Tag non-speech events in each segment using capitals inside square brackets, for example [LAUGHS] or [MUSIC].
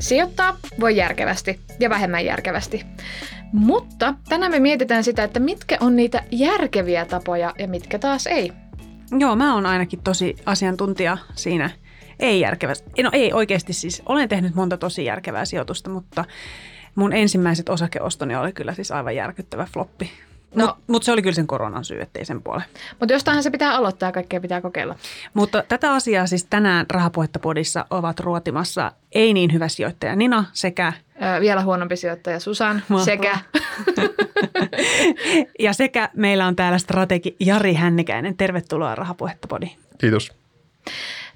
Sijoittaa voi järkevästi ja vähemmän järkevästi. Mutta tänään me mietitään sitä, että mitkä on niitä järkeviä tapoja ja mitkä taas ei. Joo, mä oon ainakin tosi asiantuntija siinä ei järkevästi. No ei oikeasti siis. Olen tehnyt monta tosi järkevää sijoitusta, mutta mun ensimmäiset osakeostoni oli kyllä siis aivan järkyttävä floppi. No, Mutta mut se oli kyllä sen koronan syy, ettei sen puole. Mutta jostainhan se pitää aloittaa ja kaikkea pitää kokeilla. Mutta tätä asiaa siis tänään Rahapuhetta podissa ovat ruotimassa ei niin hyvä sijoittaja Nina sekä... Öö, vielä huonompi sijoittaja Susan Mahtavaa. sekä... [LAUGHS] ja sekä meillä on täällä strategi Jari Hännikäinen. Tervetuloa Rahapuhetta podiin. Kiitos.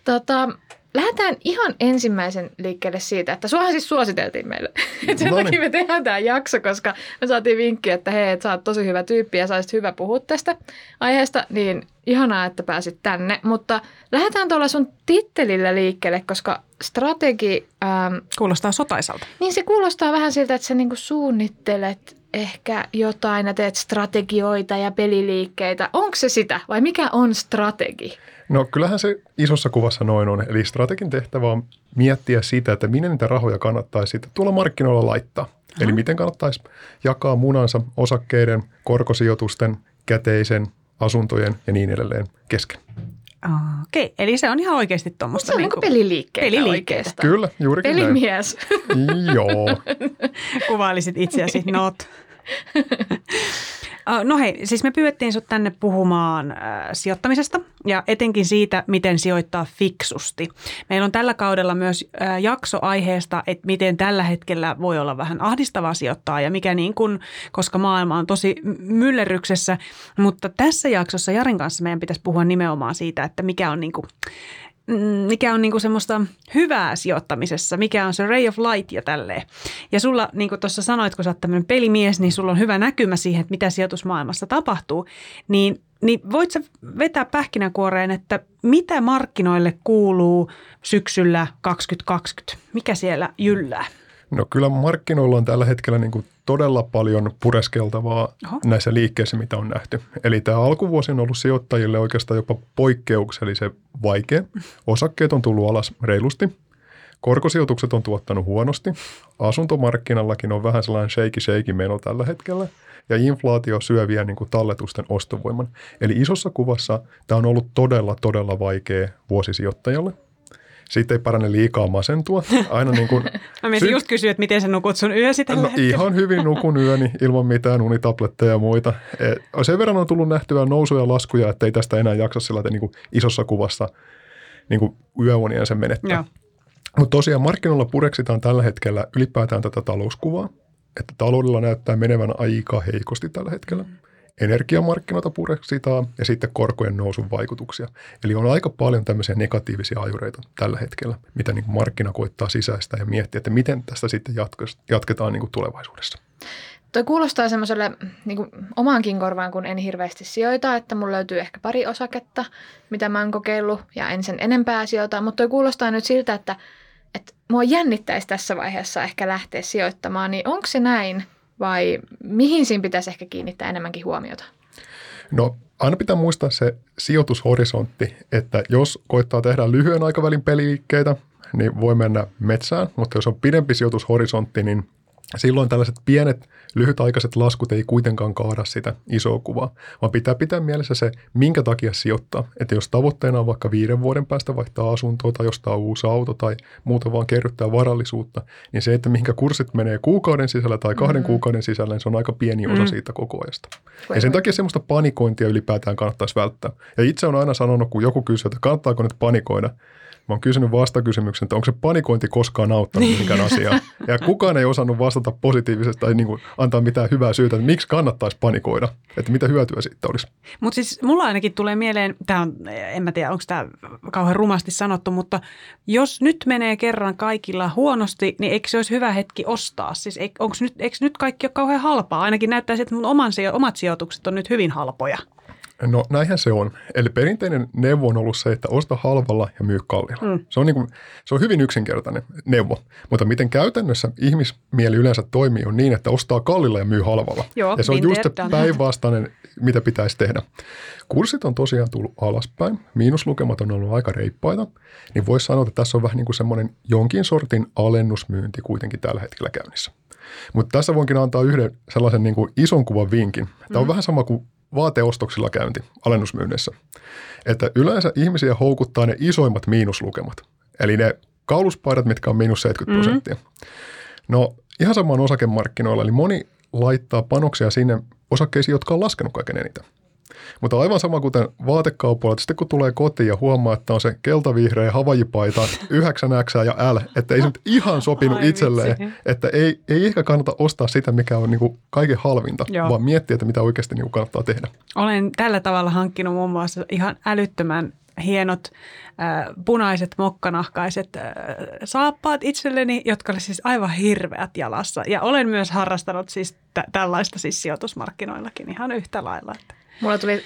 Tota, Lähdetään ihan ensimmäisen liikkeelle siitä, että suohan siis suositeltiin meille. [LAUGHS] Että sen takia me tehdään tämä jakso, koska me saatiin vinkki, että hei, että sä oot tosi hyvä tyyppi ja sä hyvä puhua tästä aiheesta, niin ihanaa, että pääsit tänne. Mutta lähdetään tuolla sun tittelillä liikkeelle, koska strategi... Ähm, kuulostaa sotaisalta. Niin se kuulostaa vähän siltä, että sä niinku suunnittelet ehkä jotain ja teet strategioita ja peliliikkeitä. Onko se sitä vai mikä on strategi? No kyllähän se isossa kuvassa noin on. Eli strategin tehtävä on miettiä sitä, että minne niitä rahoja kannattaisi sitten tuolla markkinoilla laittaa. Aha. Eli miten kannattaisi jakaa munansa osakkeiden, korkosijoitusten, käteisen, asuntojen ja niin edelleen kesken. Okei, okay. eli se on ihan oikeasti tuommoista. Se on niin kuin peliliikkeitä, peliliikkeitä. Kyllä, juurikin Pelimies. näin. Joo. [LAUGHS] Kuvailisit itseäsi not. [LAUGHS] No hei, siis me pyydettiin sut tänne puhumaan äh, sijoittamisesta ja etenkin siitä, miten sijoittaa fiksusti. Meillä on tällä kaudella myös äh, jakso aiheesta, että miten tällä hetkellä voi olla vähän ahdistavaa sijoittaa ja mikä niin kuin, koska maailma on tosi myllerryksessä. Mutta tässä jaksossa Jarin kanssa meidän pitäisi puhua nimenomaan siitä, että mikä on niin kuin mikä on niinku semmoista hyvää sijoittamisessa, mikä on se ray of light ja tälleen. Ja sulla, niin kuin tuossa sanoit, kun sä oot tämmöinen pelimies, niin sulla on hyvä näkymä siihen, että mitä sijoitusmaailmassa tapahtuu. Niin, niin voit sä vetää pähkinänkuoreen, että mitä markkinoille kuuluu syksyllä 2020? Mikä siellä jyllää? No kyllä markkinoilla on tällä hetkellä niin kuin todella paljon pureskeltavaa Oho. näissä liikkeissä, mitä on nähty. Eli tämä alkuvuosi on ollut sijoittajille oikeastaan jopa poikkeuksellisen vaikea. Osakkeet on tullut alas reilusti. Korkosijoitukset on tuottanut huonosti. Asuntomarkkinallakin on vähän sellainen shaky-shaky meno tällä hetkellä. Ja inflaatio syö vielä niin kuin talletusten ostovoiman. Eli isossa kuvassa tämä on ollut todella, todella vaikea vuosi sijoittajalle – siitä ei parane liikaa masentua. Aina niin kuin, [LAUGHS] Mä menisin sy- just kysyä, että miten sä nukut sun yösi tällä no, Ihan hyvin nukun yöni ilman mitään unitabletteja ja muita. Et sen verran on tullut nähtyä nousuja ja laskuja, että ei tästä enää jaksa sillä niin kuin isossa kuvassa niin kuin yöunien sen menettää. Mutta tosiaan markkinoilla pureksitaan tällä hetkellä ylipäätään tätä talouskuvaa, että taloudella näyttää menevän aika heikosti tällä hetkellä. Mm energiamarkkinoita pureksitaan ja sitten korkojen nousun vaikutuksia. Eli on aika paljon tämmöisiä negatiivisia ajureita tällä hetkellä, mitä niin markkina koittaa sisäistä ja miettiä, että miten tästä sitten jatketaan niin kuin tulevaisuudessa. Tuo kuulostaa semmoiselle niin kuin omaankin korvaan, kun en hirveästi sijoita, että mulla löytyy ehkä pari osaketta, mitä mä oon kokeillut ja en sen enempää sijoita, mutta tuo kuulostaa nyt siltä, että, että mua jännittäisi tässä vaiheessa ehkä lähteä sijoittamaan, niin onko se näin vai mihin siinä pitäisi ehkä kiinnittää enemmänkin huomiota? No aina pitää muistaa se sijoitushorisontti, että jos koittaa tehdä lyhyen aikavälin peliliikkeitä, niin voi mennä metsään, mutta jos on pidempi sijoitushorisontti, niin silloin tällaiset pienet lyhytaikaiset laskut ei kuitenkaan kaada sitä isoa kuvaa, vaan pitää pitää mielessä se, minkä takia sijoittaa. Että jos tavoitteena on vaikka viiden vuoden päästä vaihtaa asuntoa tai ostaa uusi auto tai muuta vaan kerryttää varallisuutta, niin se, että mihinkä kurssit menee kuukauden sisällä tai kahden mm-hmm. kuukauden sisällä, niin se on aika pieni osa mm-hmm. siitä koko ajasta. Vai ja sen takia semmoista panikointia ylipäätään kannattaisi välttää. Ja itse on aina sanonut, kun joku kysyy, että kannattaako nyt panikoida, Mä oon kysynyt vastakysymyksen, että onko se panikointi koskaan auttanut niin. mihinkään asiaan. Ja kukaan ei osannut vastata positiivisesti tai niin kuin antaa mitään hyvää syytä, että miksi kannattaisi panikoida, että mitä hyötyä siitä olisi. Mutta siis mulla ainakin tulee mieleen, tämä on, en mä tiedä onko tämä kauhean rumasti sanottu, mutta jos nyt menee kerran kaikilla huonosti, niin eikö se olisi hyvä hetki ostaa? Siis onko nyt, eikö nyt kaikki ole kauhean halpaa? Ainakin näyttää että mun oman, omat sijoitukset on nyt hyvin halpoja. No näinhän se on. Eli perinteinen neuvo on ollut se, että osta halvalla ja myy kalliilla. Mm. Se, on niin kuin, se on hyvin yksinkertainen neuvo, mutta miten käytännössä ihmismieli yleensä toimii on niin, että ostaa kallilla ja myy halvalla. Joo, ja se on niin just tehdään. päinvastainen, mitä pitäisi tehdä. Kurssit on tosiaan tullut alaspäin, miinuslukemat on ollut aika reippaita, niin voisi sanoa, että tässä on vähän niin kuin semmoinen jonkin sortin alennusmyynti kuitenkin tällä hetkellä käynnissä. Mutta tässä voinkin antaa yhden sellaisen niin kuin ison kuvan vinkin. Tämä on vähän sama kuin vaateostoksilla käynti alennusmyynnissä. Että yleensä ihmisiä houkuttaa ne isoimmat miinuslukemat. Eli ne kauluspaidat, mitkä on miinus 70 prosenttia. No ihan samaan osakemarkkinoilla, eli moni laittaa panoksia sinne osakkeisiin, jotka on laskenut kaiken eniten. Mutta aivan sama kuten vaatekaupoilla, että sitten kun tulee kotiin ja huomaa, että on se keltavihreä havajipaita 9X ja L, että ei se nyt ihan sopinut Ai itselleen, vitsi. että ei, ei ehkä kannata ostaa sitä, mikä on niin kuin kaiken halvinta, Joo. vaan miettiä, että mitä oikeasti niin kuin kannattaa tehdä. Olen tällä tavalla hankkinut muun muassa ihan älyttömän hienot äh, punaiset mokkanahkaiset äh, saappaat itselleni, jotka olivat siis aivan hirveät jalassa. Ja olen myös harrastanut siis tä- tällaista siis sijoitusmarkkinoillakin ihan yhtä lailla. Että. Mulla tuli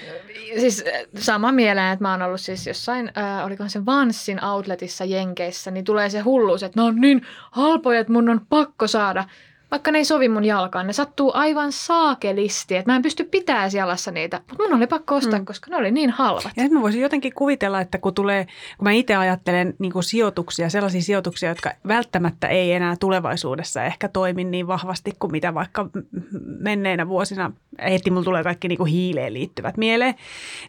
siis äh, sama mieleen, että mä oon ollut siis jossain, äh, olikohan se Vanssin outletissa Jenkeissä, niin tulee se hulluus, että ne on niin halpoja, että mun on pakko saada. Vaikka ne ei sovi mun jalkaan, ne sattuu aivan saakelisti, että mä en pysty pitää jalassa niitä. Mutta mun oli pakko ostaa, mm. koska ne oli niin halvat. Ja mä voisin jotenkin kuvitella, että kun tulee, kun mä itse ajattelen niin kuin sijoituksia, sellaisia sijoituksia, jotka välttämättä ei enää tulevaisuudessa ehkä toimi niin vahvasti kuin mitä vaikka menneinä vuosina, heti mulla tulee kaikki niin kuin hiileen liittyvät mieleen,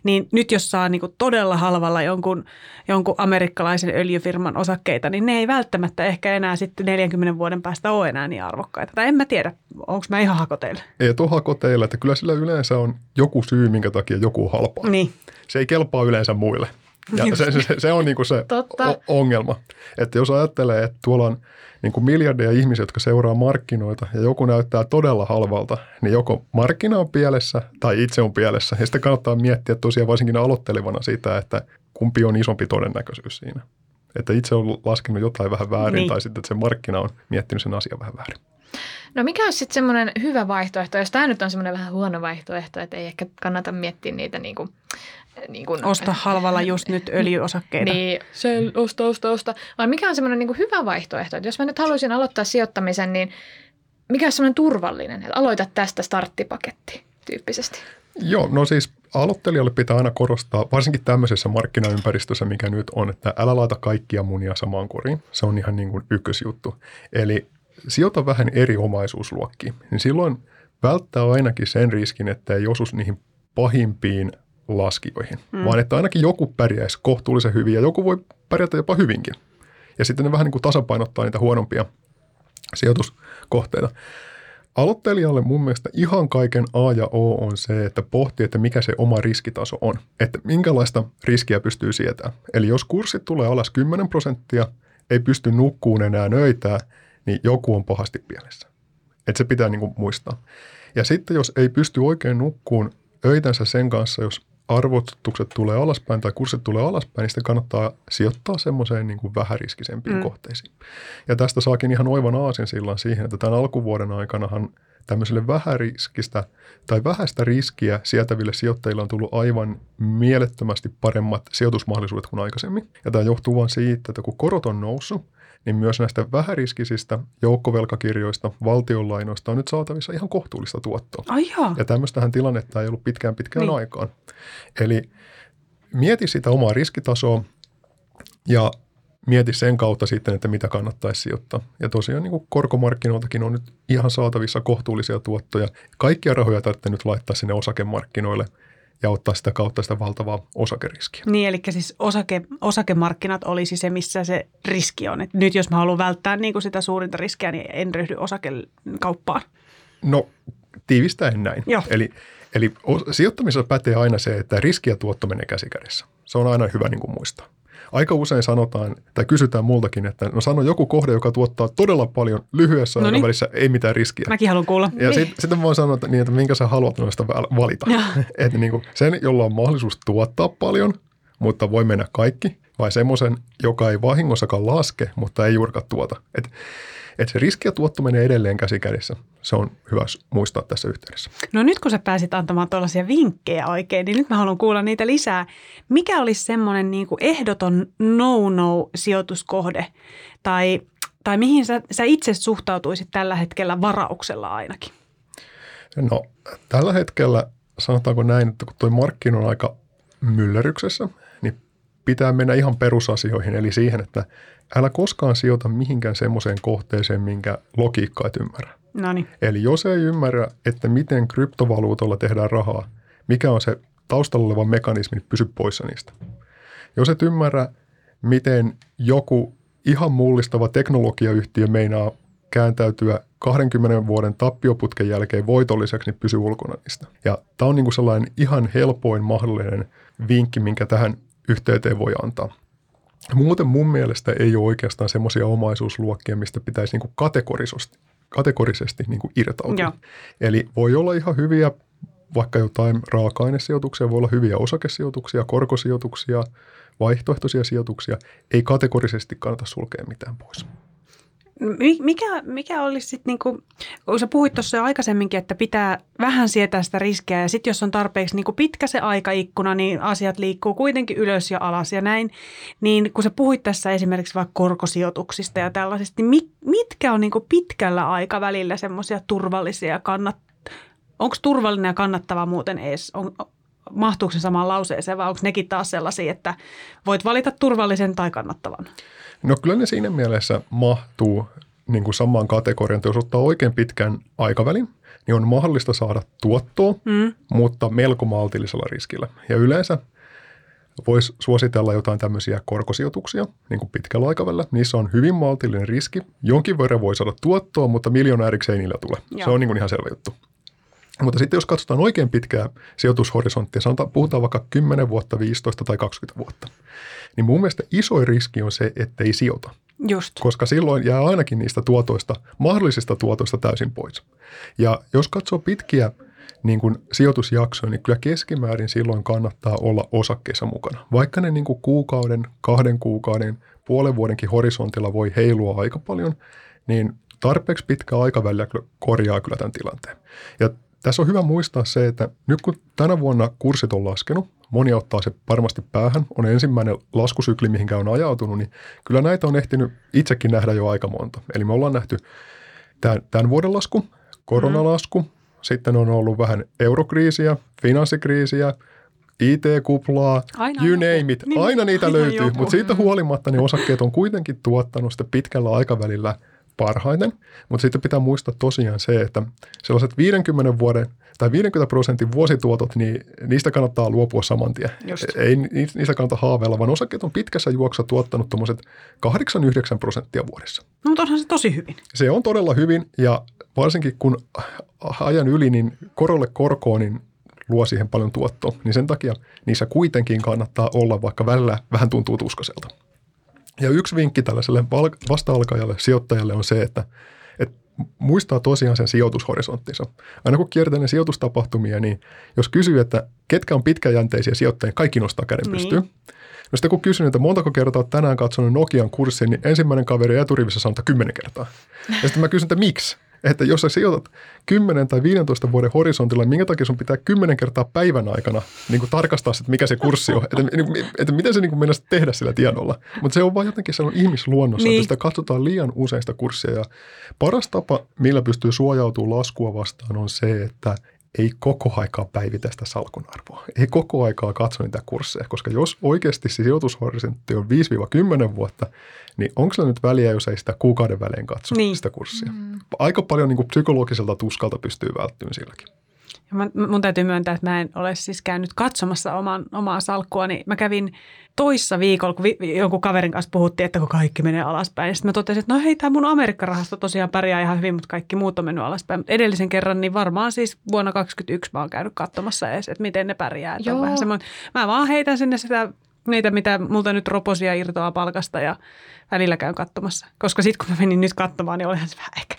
niin nyt jos saa niin kuin todella halvalla jonkun, jonkun amerikkalaisen öljyfirman osakkeita, niin ne ei välttämättä ehkä enää sitten 40 vuoden päästä ole enää niin arvokkaita. Tai en mä tiedä, onko mä ihan hakoteilla. Ei tuohon koteilla, että kyllä sillä yleensä on joku syy, minkä takia joku on halpaa. Niin. Se ei kelpaa yleensä muille. Ja se, se, se on niin kuin se Totta. ongelma. Että jos ajattelee, että tuolla on niin kuin miljardeja ihmisiä, jotka seuraa markkinoita ja joku näyttää todella halvalta, niin joko markkina on pielessä tai itse on pielessä. Ja sitten kannattaa miettiä tosiaan varsinkin aloittelevana sitä, että kumpi on isompi todennäköisyys siinä. Että itse on laskenut jotain vähän väärin Niin. tai sitten, että se markkina on miettinyt sen asian vähän väärin. No mikä olisi sitten semmoinen hyvä vaihtoehto, jos tämä nyt on semmoinen vähän huono vaihtoehto, että ei ehkä kannata miettiä niitä niin kuin, niin kuin, Osta halvalla just nyt öljyosakkeita. Niin, se osta, osta, osta. Vai mikä on semmoinen niin hyvä vaihtoehto, että jos mä nyt haluaisin aloittaa sijoittamisen, niin mikä on semmoinen turvallinen, että aloita tästä starttipaketti tyyppisesti. Joo, no siis aloittelijalle pitää aina korostaa, varsinkin tämmöisessä markkinaympäristössä, mikä nyt on, että älä laita kaikkia munia samaan koriin. Se on ihan niin kuin ykkösjuttu. Eli sijoita vähän eri omaisuusluokkiin, niin silloin välttää ainakin sen riskin, että ei osu niihin pahimpiin laskijoihin, mm. vaan että ainakin joku pärjäisi kohtuullisen hyvin ja joku voi pärjätä jopa hyvinkin. Ja sitten ne vähän niin kuin tasapainottaa niitä huonompia sijoituskohteita. Aloittelijalle mun mielestä ihan kaiken A ja O on se, että pohtii, että mikä se oma riskitaso on. Että minkälaista riskiä pystyy sietämään. Eli jos kurssit tulee alas 10 prosenttia, ei pysty nukkuun enää öitää, niin joku on pahasti pielessä. Että se pitää niin kuin muistaa. Ja sitten jos ei pysty oikein nukkuun öitänsä sen kanssa, jos arvostukset tulee alaspäin tai kurssit tulee alaspäin, niin sitten kannattaa sijoittaa semmoiseen niin kuin vähäriskisempiin mm. kohteisiin. Ja tästä saakin ihan oivan aasin sillan siihen, että tämän alkuvuoden aikanahan tämmöiselle vähäriskistä tai vähäistä riskiä sietäville sijoittajille on tullut aivan mielettömästi paremmat sijoitusmahdollisuudet kuin aikaisemmin. Ja tämä johtuu vain siitä, että kun korot on noussut, niin myös näistä vähäriskisistä joukkovelkakirjoista, valtionlainoista on nyt saatavissa ihan kohtuullista tuottoa. Ai joo. Ja tämmöistähän tilannetta ei ollut pitkään pitkään Niin. aikaan. Eli mieti sitä omaa riskitasoa ja mieti sen kautta sitten, että mitä kannattaisi sijoittaa. Ja tosiaan niin kuin korkomarkkinoiltakin on nyt ihan saatavissa kohtuullisia tuottoja. Kaikkia rahoja tarvitsee nyt laittaa sinne osakemarkkinoille ja ottaa sitä kautta sitä valtavaa osakeriskiä. Niin, eli siis osake, osakemarkkinat olisi se, missä se riski on. Et nyt jos mä haluan välttää niin kuin sitä suurinta riskiä, niin en ryhdy osakekauppaan. No tiivistäen näin. Joo. Eli, eli sijoittamisessa pätee aina se, että riski ja tuotto menee käsikädessä. Se on aina hyvä niin kuin muistaa. Aika usein sanotaan, tai kysytään multakin, että no sano joku kohde, joka tuottaa todella paljon lyhyessä Noniin. aikavälissä, ei mitään riskiä. Mäkin haluan kuulla. Ja sit, sitten voin sanoa, että, niin, että minkä sä haluat noista valita. [LAUGHS] että niin kuin sen, jolla on mahdollisuus tuottaa paljon, mutta voi mennä kaikki, vai semmoisen, joka ei vahingossakaan laske, mutta ei juurikaan tuota. Et, et se riski ja tuotto menee edelleen käsi kädessä. Se on hyvä muistaa tässä yhteydessä. No nyt kun sä pääsit antamaan tuollaisia vinkkejä oikein, niin nyt mä haluan kuulla niitä lisää. Mikä olisi semmoinen niin kuin ehdoton no-no-sijoituskohde tai, tai mihin sä, sä itse suhtautuisit tällä hetkellä varauksella ainakin? No tällä hetkellä sanotaanko näin, että kun tuo markkino on aika myllerryksessä, niin pitää mennä ihan perusasioihin, eli siihen, että älä koskaan sijoita mihinkään semmoiseen kohteeseen, minkä logiikkaa et ymmärrä. Noniin. Eli jos ei ymmärrä, että miten kryptovaluutolla tehdään rahaa, mikä on se taustalla oleva mekanismi, niin pysy poissa niistä. Jos et ymmärrä, miten joku ihan mullistava teknologiayhtiö meinaa kääntäytyä 20 vuoden tappioputken jälkeen voitolliseksi, niin pysy ulkona niistä. Ja tämä on niin kuin sellainen ihan helpoin mahdollinen vinkki, minkä tähän yhteyteen voi antaa. Muuten mun mielestä ei ole oikeastaan semmoisia omaisuusluokkia, mistä pitäisi niin kategorisesti, kategorisesti niin irtautua. Joo. Eli voi olla ihan hyviä vaikka jotain raaka-ainesijoituksia, voi olla hyviä osakesijoituksia, korkosijoituksia, vaihtoehtoisia sijoituksia. Ei kategorisesti kannata sulkea mitään pois. Mikä, mikä olisi sitten, niinku, kun sä puhuit tuossa aikaisemminkin, että pitää vähän sietää sitä riskiä ja sitten jos on tarpeeksi niinku pitkä se aikaikkuna, niin asiat liikkuu kuitenkin ylös ja alas ja näin. Niin kun sä puhuit tässä esimerkiksi vaikka korkosijoituksista ja tällaisista, niin mitkä on niinku pitkällä aikavälillä semmoisia turvallisia kannat? Onko turvallinen ja kannattava muuten edes? On, mahtuuko se samaan lauseeseen vai onko nekin taas sellaisia, että voit valita turvallisen tai kannattavan? No kyllä ne siinä mielessä mahtuu niin kuin samaan kategoriaan, että jos ottaa oikein pitkän aikavälin, niin on mahdollista saada tuottoa, mm. mutta melko maltillisella riskillä. Ja yleensä voisi suositella jotain tämmöisiä korkosijoituksia niin kuin pitkällä aikavälillä. Niissä on hyvin maltillinen riski. Jonkin verran voi saada tuottoa, mutta miljonääriksi ei niillä tule. Joo. Se on niin kuin ihan selvä juttu. Mutta sitten jos katsotaan oikein pitkää sijoitushorisonttia, sanotaan, puhutaan vaikka 10 vuotta, 15 tai 20 vuotta, niin mun mielestä iso riski on se, että ei sijoita. Just. Koska silloin jää ainakin niistä tuotoista, mahdollisista tuotoista täysin pois. Ja jos katsoo pitkiä niin kuin sijoitusjaksoja, niin kyllä keskimäärin silloin kannattaa olla osakkeessa mukana. Vaikka ne niin kuin kuukauden, kahden kuukauden, puolen vuodenkin horisontilla voi heilua aika paljon, niin tarpeeksi pitkä aikavälillä korjaa kyllä tämän tilanteen. Ja tässä on hyvä muistaa se, että nyt kun tänä vuonna kurssit on laskenut, moni ottaa se varmasti päähän, on ensimmäinen laskusykli, mihinkä on ajautunut, niin kyllä näitä on ehtinyt itsekin nähdä jo aika monta. Eli me ollaan nähty tämän, tämän vuoden lasku, koronalasku, mm. sitten on ollut vähän eurokriisiä, finanssikriisiä, IT-kuplaa, aina you joku. name it, niin, aina niitä aina löytyy, mutta siitä huolimatta niin osakkeet on kuitenkin tuottanut sitä pitkällä aikavälillä – parhaiten, mutta sitten pitää muistaa tosiaan se, että sellaiset 50 vuoden tai 50 prosentin vuosituotot, niin niistä kannattaa luopua saman tien. Just. Ei niistä kannata haaveilla, vaan osakkeet on pitkässä juoksussa tuottanut tuommoiset 8-9 prosenttia vuodessa. No mutta onhan se tosi hyvin. Se on todella hyvin ja varsinkin kun ajan yli, niin korolle korkoon, niin luo siihen paljon tuottoa, niin sen takia niissä kuitenkin kannattaa olla, vaikka välillä vähän tuntuu tuskaselta. Ja yksi vinkki tällaiselle vasta-alkajalle sijoittajalle on se, että, että muistaa tosiaan sen sijoitushorisonttinsa. Aina kun kiertää ne sijoitustapahtumia, niin jos kysyy, että ketkä on pitkäjänteisiä sijoittajia, kaikki nostaa käden niin. pystyyn. No sitten kun kysyn, että montako kertaa olet tänään katsonut Nokian kurssin, niin ensimmäinen kaveri eturivissä sanoo, että kymmenen kertaa. Ja sitten mä kysyn, että miksi? Että jos sä sijoitat 10 tai 15 vuoden horisontilla, niin minkä takia sun pitää 10 kertaa päivän aikana niin kuin tarkastaa, että mikä se kurssi on, että, että, että miten se niin kuin tehdä sillä tiedolla. Mutta se on vaan jotenkin on ihmisluonnossa, niin. että sitä katsotaan liian usein sitä kurssia. Ja paras tapa, millä pystyy suojautumaan laskua vastaan, on se, että ei koko aikaa päivitä sitä salkun arvoa. Ei koko aikaa katso niitä kursseja, koska jos oikeasti se sijoitushorisontti on 5-10 vuotta, niin onko sillä nyt väliä, jos ei sitä kuukauden välein katso niin. sitä kurssia? Mm. Aika paljon niin kuin psykologiselta tuskalta pystyy välttymään silläkin. Ja mun täytyy myöntää, että mä en ole siis käynyt katsomassa oman, omaa salkkua, niin mä kävin toissa viikolla, kun vi, jonkun kaverin kanssa puhuttiin, että kun kaikki menee alaspäin. Sitten mä totesin, että no hei, tämä mun Amerikkarahasto tosiaan pärjää ihan hyvin, mutta kaikki muut on mennyt alaspäin. Mutta edellisen kerran, niin varmaan siis vuonna 2021 mä oon käynyt katsomassa edes, että miten ne pärjää. Että on vähän semmoinen, mä vaan heitän sinne sitä niitä, mitä multa nyt roposia irtoaa palkasta ja välillä käyn katsomassa. Koska sitten kun mä menin nyt katsomaan, niin olihan se vähän ehkä,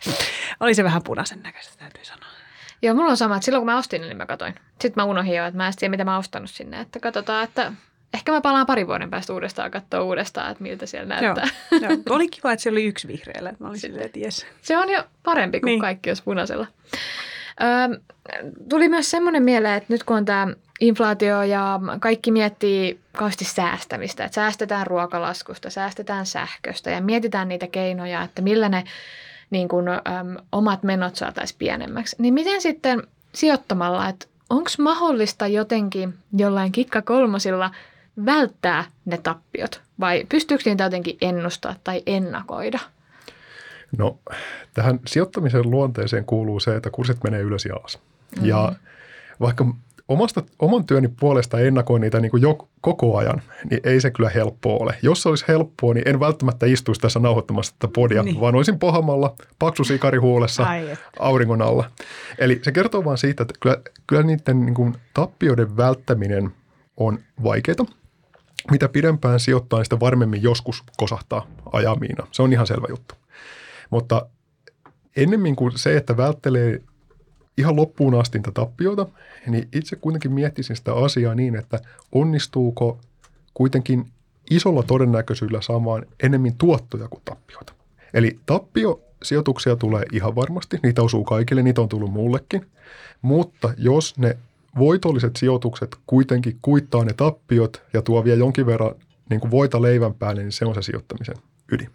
oli se vähän punaisen näköistä, täytyy sanoa. Joo, mulla on sama, että silloin kun mä ostin, niin mä katoin. Sitten mä unohdin jo, että mä en tiedä, mitä mä oon ostanut sinne. Että katsotaan, että ehkä mä palaan pari vuoden päästä uudestaan katsoa uudestaan, että miltä siellä näyttää. Joo, joo. [LAUGHS] Oli kiva, että se oli yksi vihreällä. Mä olin silleen, että yes. Se on jo parempi kuin niin. kaikki, jos punaisella. Ö, tuli myös semmoinen mieleen, että nyt kun on tämä inflaatio ja kaikki miettii kauheasti säästämistä, että säästetään ruokalaskusta, säästetään sähköstä ja mietitään niitä keinoja, että millä ne niin kuin, äm, omat menot saataisiin pienemmäksi. Niin miten sitten sijoittamalla, että onko mahdollista jotenkin jollain kikka kolmosilla välttää ne tappiot vai pystyykö niitä jotenkin ennustaa tai ennakoida? No tähän sijoittamisen luonteeseen kuuluu se, että kurssit menee ylös ja alas. Mm-hmm. Ja vaikka omasta, oman työni puolesta ennakoin niitä niin kuin jo, koko ajan, niin ei se kyllä helppoa ole. Jos se olisi helppoa, niin en välttämättä istuisi tässä nauhoittamassa tätä podia, niin. vaan olisin pohamalla, paksu sikari huulessa, auringon alla. Eli se kertoo vaan siitä, että kyllä, kyllä niiden niin kuin tappioiden välttäminen on vaikeaa. Mitä pidempään sijoittaa, niin sitä varmemmin joskus kosahtaa ajamiina. Se on ihan selvä juttu. Mutta ennemmin kuin se, että välttelee ihan loppuun asti niitä tappioita, niin itse kuitenkin miettisin sitä asiaa niin, että onnistuuko kuitenkin isolla todennäköisyydellä saamaan enemmän tuottoja kuin tappioita. Eli tappiosijoituksia tulee ihan varmasti, niitä osuu kaikille, niitä on tullut mullekin, mutta jos ne voitolliset sijoitukset kuitenkin kuittaa ne tappiot ja tuo vielä jonkin verran niin kuin voita leivän päälle, niin se on se sijoittamisen ydin.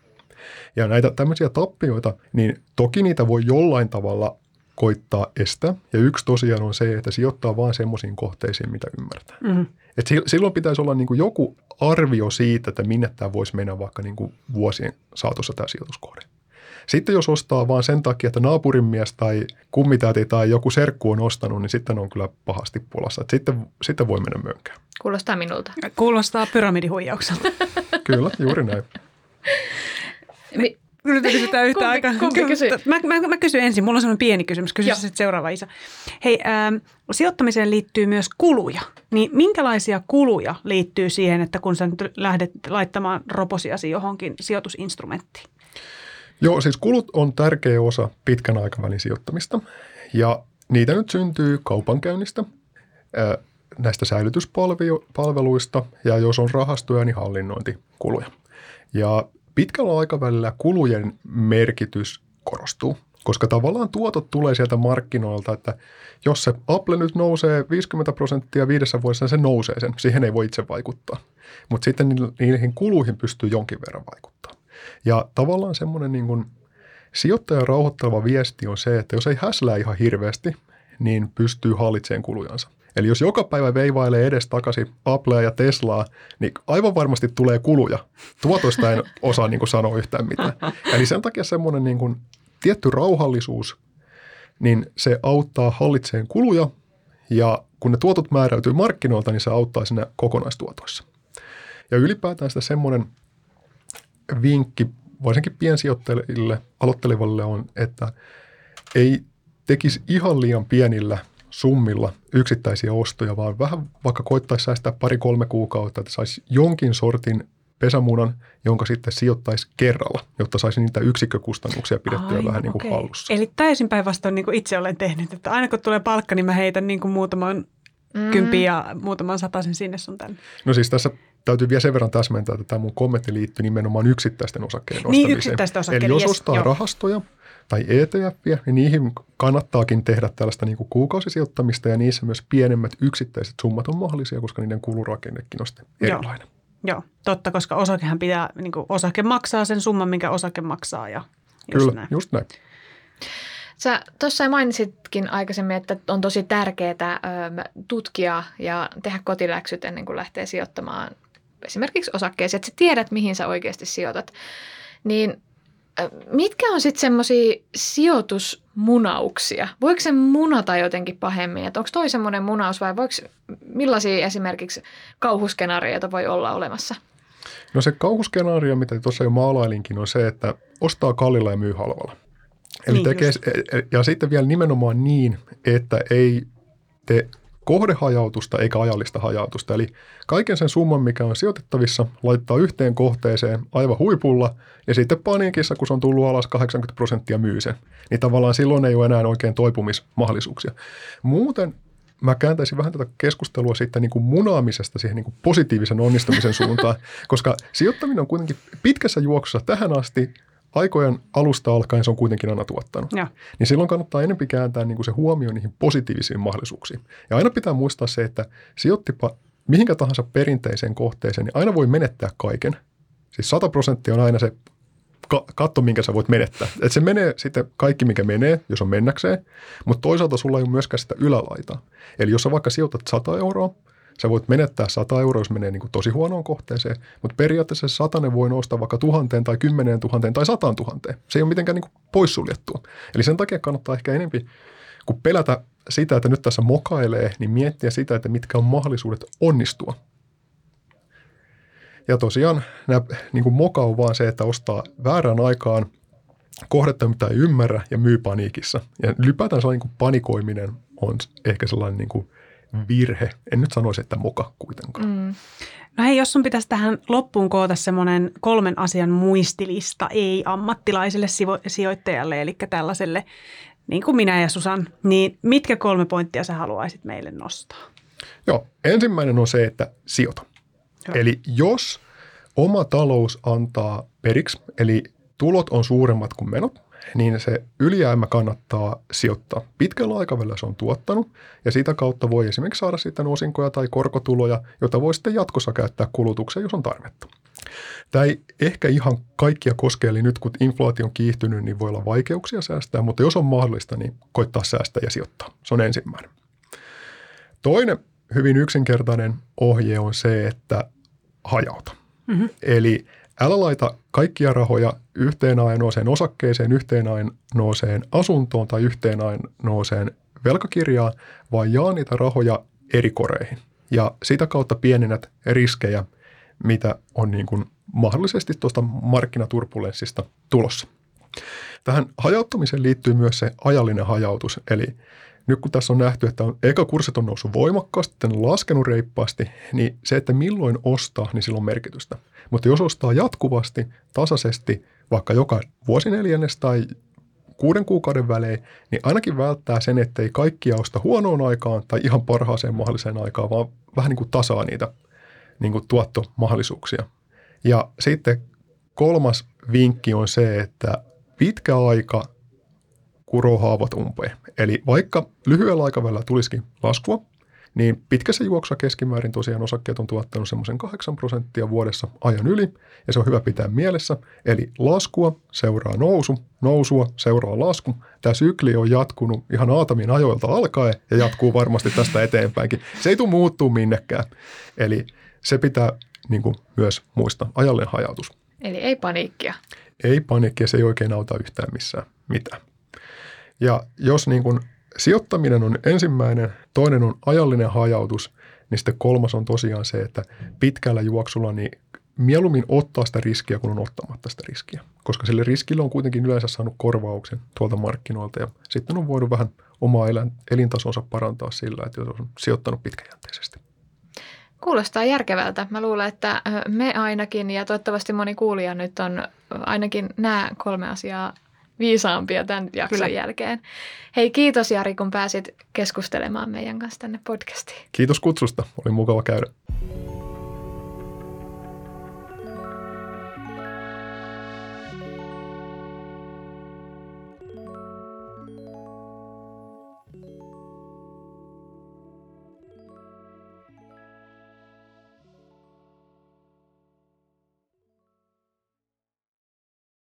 Ja näitä tämmöisiä tappioita, niin toki niitä voi jollain tavalla koittaa estää. Ja yksi tosiaan on se, että sijoittaa vain semmoisiin kohteisiin, mitä ymmärtää. Mm-hmm. Et silloin pitäisi olla niin kuin joku arvio siitä, että minne tämä voisi mennä vaikka niin kuin vuosien saatossa tämä sijoituskohde. Sitten jos ostaa vaan sen takia, että naapurin mies tai kummitäti tai joku serkku on ostanut, niin sitten on kyllä pahasti pulassa. sitten, sitten voi mennä mönkään. Kuulostaa minulta. Kuulostaa pyramidihuijaukselta. kyllä, juuri näin. Kyllä kysytään yhtä kumpi, aikaa. Kumpi kysy? Mä, mä, mä kysyn ensin. Mulla on sellainen pieni kysymys. Kysy sitten seuraava Isa. Hei, ähm, sijoittamiseen liittyy myös kuluja. Niin minkälaisia kuluja liittyy siihen, että kun sä nyt lähdet laittamaan roposiasi johonkin sijoitusinstrumenttiin? Joo, siis kulut on tärkeä osa pitkän aikavälin sijoittamista. Ja niitä nyt syntyy kaupankäynnistä, näistä säilytyspalveluista ja jos on rahastoja, niin hallinnointikuluja. Ja pitkällä aikavälillä kulujen merkitys korostuu, koska tavallaan tuotot tulee sieltä markkinoilta, että jos se Apple nyt nousee 50 prosenttia viidessä vuodessa, se nousee sen. Siihen ei voi itse vaikuttaa. Mutta sitten niihin kuluihin pystyy jonkin verran vaikuttaa. Ja tavallaan semmoinen niin kuin sijoittajan rauhoittava viesti on se, että jos ei häslää ihan hirveästi, niin pystyy hallitsemaan kulujansa. Eli jos joka päivä veivailee edes takaisin Applea ja Teslaa, niin aivan varmasti tulee kuluja. Tuotoista en osaa niin kuin sanoa yhtään mitään. Eli sen takia semmoinen niin kuin tietty rauhallisuus, niin se auttaa hallitseen kuluja ja kun ne tuotot määräytyy markkinoilta, niin se auttaa siinä kokonaistuotoissa. Ja ylipäätään sitä semmoinen vinkki varsinkin piensijoittajille, aloittelevalle on, että ei tekisi ihan liian pienillä – summilla yksittäisiä ostoja, vaan vähän vaikka koittaisi säästää pari-kolme kuukautta, että saisi jonkin sortin pesämunan, jonka sitten sijoittaisi kerralla, jotta saisi niitä yksikkökustannuksia pidettyä Ai, vähän niin kuin okay. hallussa. Eli täysin päinvastoin niin kuin itse olen tehnyt, että aina kun tulee palkka, niin mä heitän niin kuin muutaman mm. kympi ja muutaman sataisen sinne sun tänne. No siis tässä täytyy vielä sen verran täsmentää, että tämä mun kommentti liittyy nimenomaan yksittäisten osakkeiden niin, ostamiseen. yksittäisten osakkeiden, Eli jos yes, ostaa joo. rahastoja, tai ETFiä, niin niihin kannattaakin tehdä tällaista niin kuin kuukausisijoittamista ja niissä myös pienemmät yksittäiset summat on mahdollisia, koska niiden kulurakennekin on sitten erilainen. Joo, Joo. totta, koska osakehan pitää, niin kuin osake maksaa sen summan, minkä osake maksaa ja just Kyllä, näin. just näin. Sä tuossa mainitsitkin aikaisemmin, että on tosi tärkeää tutkia ja tehdä kotiläksyt ennen kuin lähtee sijoittamaan esimerkiksi osakkeeseen, että sä tiedät, mihin sä oikeasti sijoitat. Niin Mitkä on sitten semmoisia sijoitusmunauksia? Voiko se munata jotenkin pahemmin? Onko toi semmoinen munaus vai voiko, millaisia esimerkiksi kauhuskenaarioita voi olla olemassa? No se kauhuskenaario, mitä tuossa jo maalailinkin, on se, että ostaa kallilla ja myy halvalla. Eli niin tekee, e, e, ja sitten vielä nimenomaan niin, että ei tee kohdehajautusta eikä ajallista hajautusta. Eli kaiken sen summan, mikä on sijoitettavissa, laittaa yhteen kohteeseen aivan huipulla ja sitten paniikissa, kun se on tullut alas 80 prosenttia myy sen. Niin tavallaan silloin ei ole enää oikein toipumismahdollisuuksia. Muuten mä kääntäisin vähän tätä keskustelua siitä niin kuin munaamisesta siihen niin kuin positiivisen onnistumisen suuntaan, [LAUGHS] koska sijoittaminen on kuitenkin pitkässä juoksussa tähän asti aikojen alusta alkaen se on kuitenkin aina tuottanut. Ja. Niin silloin kannattaa enemmän kääntää niin kuin se huomio niihin positiivisiin mahdollisuuksiin. Ja aina pitää muistaa se, että sijoittipa mihinkä tahansa perinteiseen kohteeseen, niin aina voi menettää kaiken. Siis 100 prosenttia on aina se katto, minkä sä voit menettää. Et se menee sitten kaikki, mikä menee, jos on mennäkseen, mutta toisaalta sulla ei ole myöskään sitä ylälaitaa. Eli jos sä vaikka sijoitat 100 euroa, sä voit menettää 100 euroa, jos menee niin kuin tosi huonoon kohteeseen, mutta periaatteessa se satanen voi nousta vaikka tuhanteen tai kymmeneen tuhanteen tai sataan tuhanteen. Se ei ole mitenkään niin kuin poissuljettua. Eli sen takia kannattaa ehkä enemmän kun pelätä sitä, että nyt tässä mokailee, niin miettiä sitä, että mitkä on mahdollisuudet onnistua. Ja tosiaan nämä, niin kuin moka on vaan se, että ostaa väärään aikaan kohdetta, mitä ei ymmärrä ja myy paniikissa. Ja ylipäätään sellainen niin panikoiminen on ehkä sellainen niin kuin virhe. En nyt sanoisi, että moka kuitenkaan. Mm. No hei, jos sun pitäisi tähän loppuun koota semmoinen kolmen asian muistilista ei-ammattilaiselle sijoittajalle, eli tällaiselle niin kuin minä ja Susan, niin mitkä kolme pointtia sä haluaisit meille nostaa? Joo, ensimmäinen on se, että sijoita. Joo. Eli jos oma talous antaa periksi, eli tulot on suuremmat kuin menot, niin se ylijäämä kannattaa sijoittaa. Pitkällä aikavälillä se on tuottanut ja sitä kautta voi esimerkiksi saada sitten osinkoja tai korkotuloja, joita voi sitten jatkossa käyttää kulutukseen, jos on tarvetta. Tämä ei ehkä ihan kaikkia koske, eli nyt kun inflaatio on kiihtynyt, niin voi olla vaikeuksia säästää, mutta jos on mahdollista, niin koittaa säästää ja sijoittaa. Se on ensimmäinen. Toinen hyvin yksinkertainen ohje on se, että hajauta. Mm-hmm. Eli älä laita kaikkia rahoja yhteen ainoaseen osakkeeseen, yhteen ainoaseen asuntoon tai yhteen ainoaseen velkakirjaan, vaan jaa niitä rahoja eri koreihin. Ja sitä kautta pienennät riskejä, mitä on niin kuin mahdollisesti tuosta markkinaturbulenssista tulossa. Tähän hajauttamiseen liittyy myös se ajallinen hajautus, eli nyt kun tässä on nähty, että on, eka kurssit on noussut voimakkaasti, sitten laskenut reippaasti, niin se, että milloin ostaa, niin sillä on merkitystä. Mutta jos ostaa jatkuvasti, tasaisesti, vaikka joka vuosineljännes tai kuuden kuukauden välein, niin ainakin välttää sen, ettei kaikkia osta huonoon aikaan tai ihan parhaaseen mahdolliseen aikaan, vaan vähän niin kuin tasaa niitä niin kuin tuottomahdollisuuksia. Ja sitten kolmas vinkki on se, että pitkä aika kuroo haavat umpeen. Eli vaikka lyhyellä aikavälillä tulisikin laskua, niin pitkässä juoksussa keskimäärin tosiaan osakkeet on tuottanut semmoisen 8 prosenttia vuodessa ajan yli, ja se on hyvä pitää mielessä. Eli laskua seuraa nousu, nousua seuraa lasku. Tämä sykli on jatkunut ihan Aatamin ajoilta alkaen ja jatkuu varmasti tästä eteenpäinkin. Se ei tule muuttuu minnekään. Eli se pitää niin kuin, myös muistaa, ajallinen hajautus. Eli ei paniikkia. Ei paniikkia, se ei oikein auta yhtään missään mitään. Ja jos niin kuin sijoittaminen on ensimmäinen, toinen on ajallinen hajautus, niin sitten kolmas on tosiaan se, että pitkällä juoksulla niin mieluummin ottaa sitä riskiä, kun on ottamatta sitä riskiä. Koska sille riskille on kuitenkin yleensä saanut korvauksen tuolta markkinoilta ja sitten on voinut vähän omaa elintasonsa parantaa sillä, että on sijoittanut pitkäjänteisesti. Kuulostaa järkevältä. Mä luulen, että me ainakin ja toivottavasti moni kuulija nyt on ainakin nämä kolme asiaa viisaampia tämän jakson Kyllä. jälkeen. Hei, kiitos Jari, kun pääsit keskustelemaan meidän kanssa tänne podcastiin. Kiitos kutsusta. Oli mukava käydä.